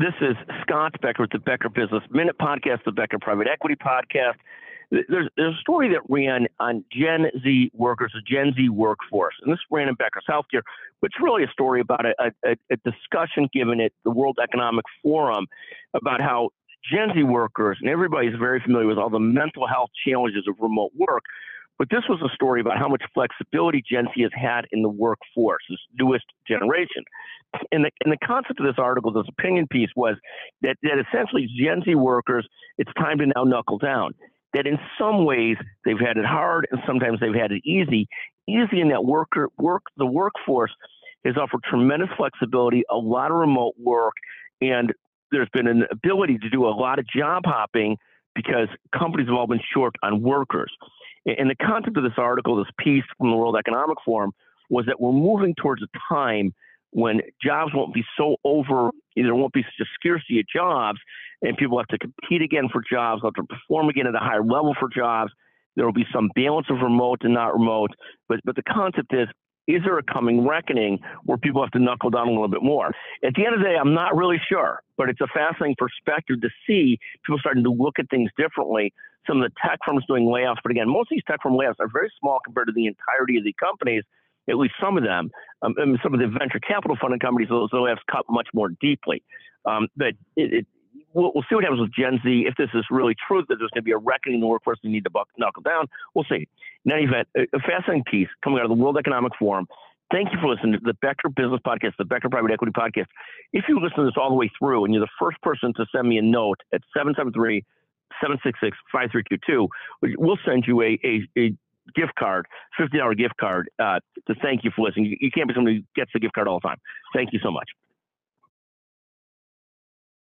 This is Scott Becker with the Becker Business Minute Podcast, the Becker Private Equity Podcast. There's, there's a story that ran on Gen Z workers, the Gen Z workforce, and this ran in Becker's Healthcare, but it's really a story about a, a, a discussion given at the World Economic Forum about how Gen Z workers, and everybody's very familiar with all the mental health challenges of remote work, but this was a story about how much flexibility Gen Z has had in the workforce, this newest generation. And the, and the concept of this article, this opinion piece, was that, that essentially Gen Z workers, it's time to now knuckle down. That in some ways they've had it hard and sometimes they've had it easy. Easy in that worker work the workforce has offered tremendous flexibility, a lot of remote work, and there's been an ability to do a lot of job hopping because companies have all been short on workers. And the concept of this article, this piece from the World Economic Forum, was that we're moving towards a time when jobs won't be so over, there won't be such a scarcity of jobs, and people have to compete again for jobs, have to perform again at a higher level for jobs. There will be some balance of remote and not remote, but but the concept is is there a coming reckoning where people have to knuckle down a little bit more? At the end of the day, I'm not really sure, but it's a fascinating perspective to see people starting to look at things differently. Some of the tech firms doing layoffs, but again, most of these tech firm layoffs are very small compared to the entirety of the companies. At least some of them, um, some of the venture capital funded companies, those layoffs cut much more deeply. Um, but it, it, we'll, we'll, see what happens with Gen Z. If this is really true, that there's going to be a reckoning in the workforce, we need to buck, knuckle down. We'll see. In any event, a, a fascinating piece coming out of the World Economic Forum. Thank you for listening to the Becker Business Podcast, the Becker Private Equity Podcast. If you listen to this all the way through and you're the first person to send me a note at 773 766 5322, we'll send you a, a, a gift card, $50 gift card uh, to thank you for listening. You, you can't be somebody who gets the gift card all the time. Thank you so much.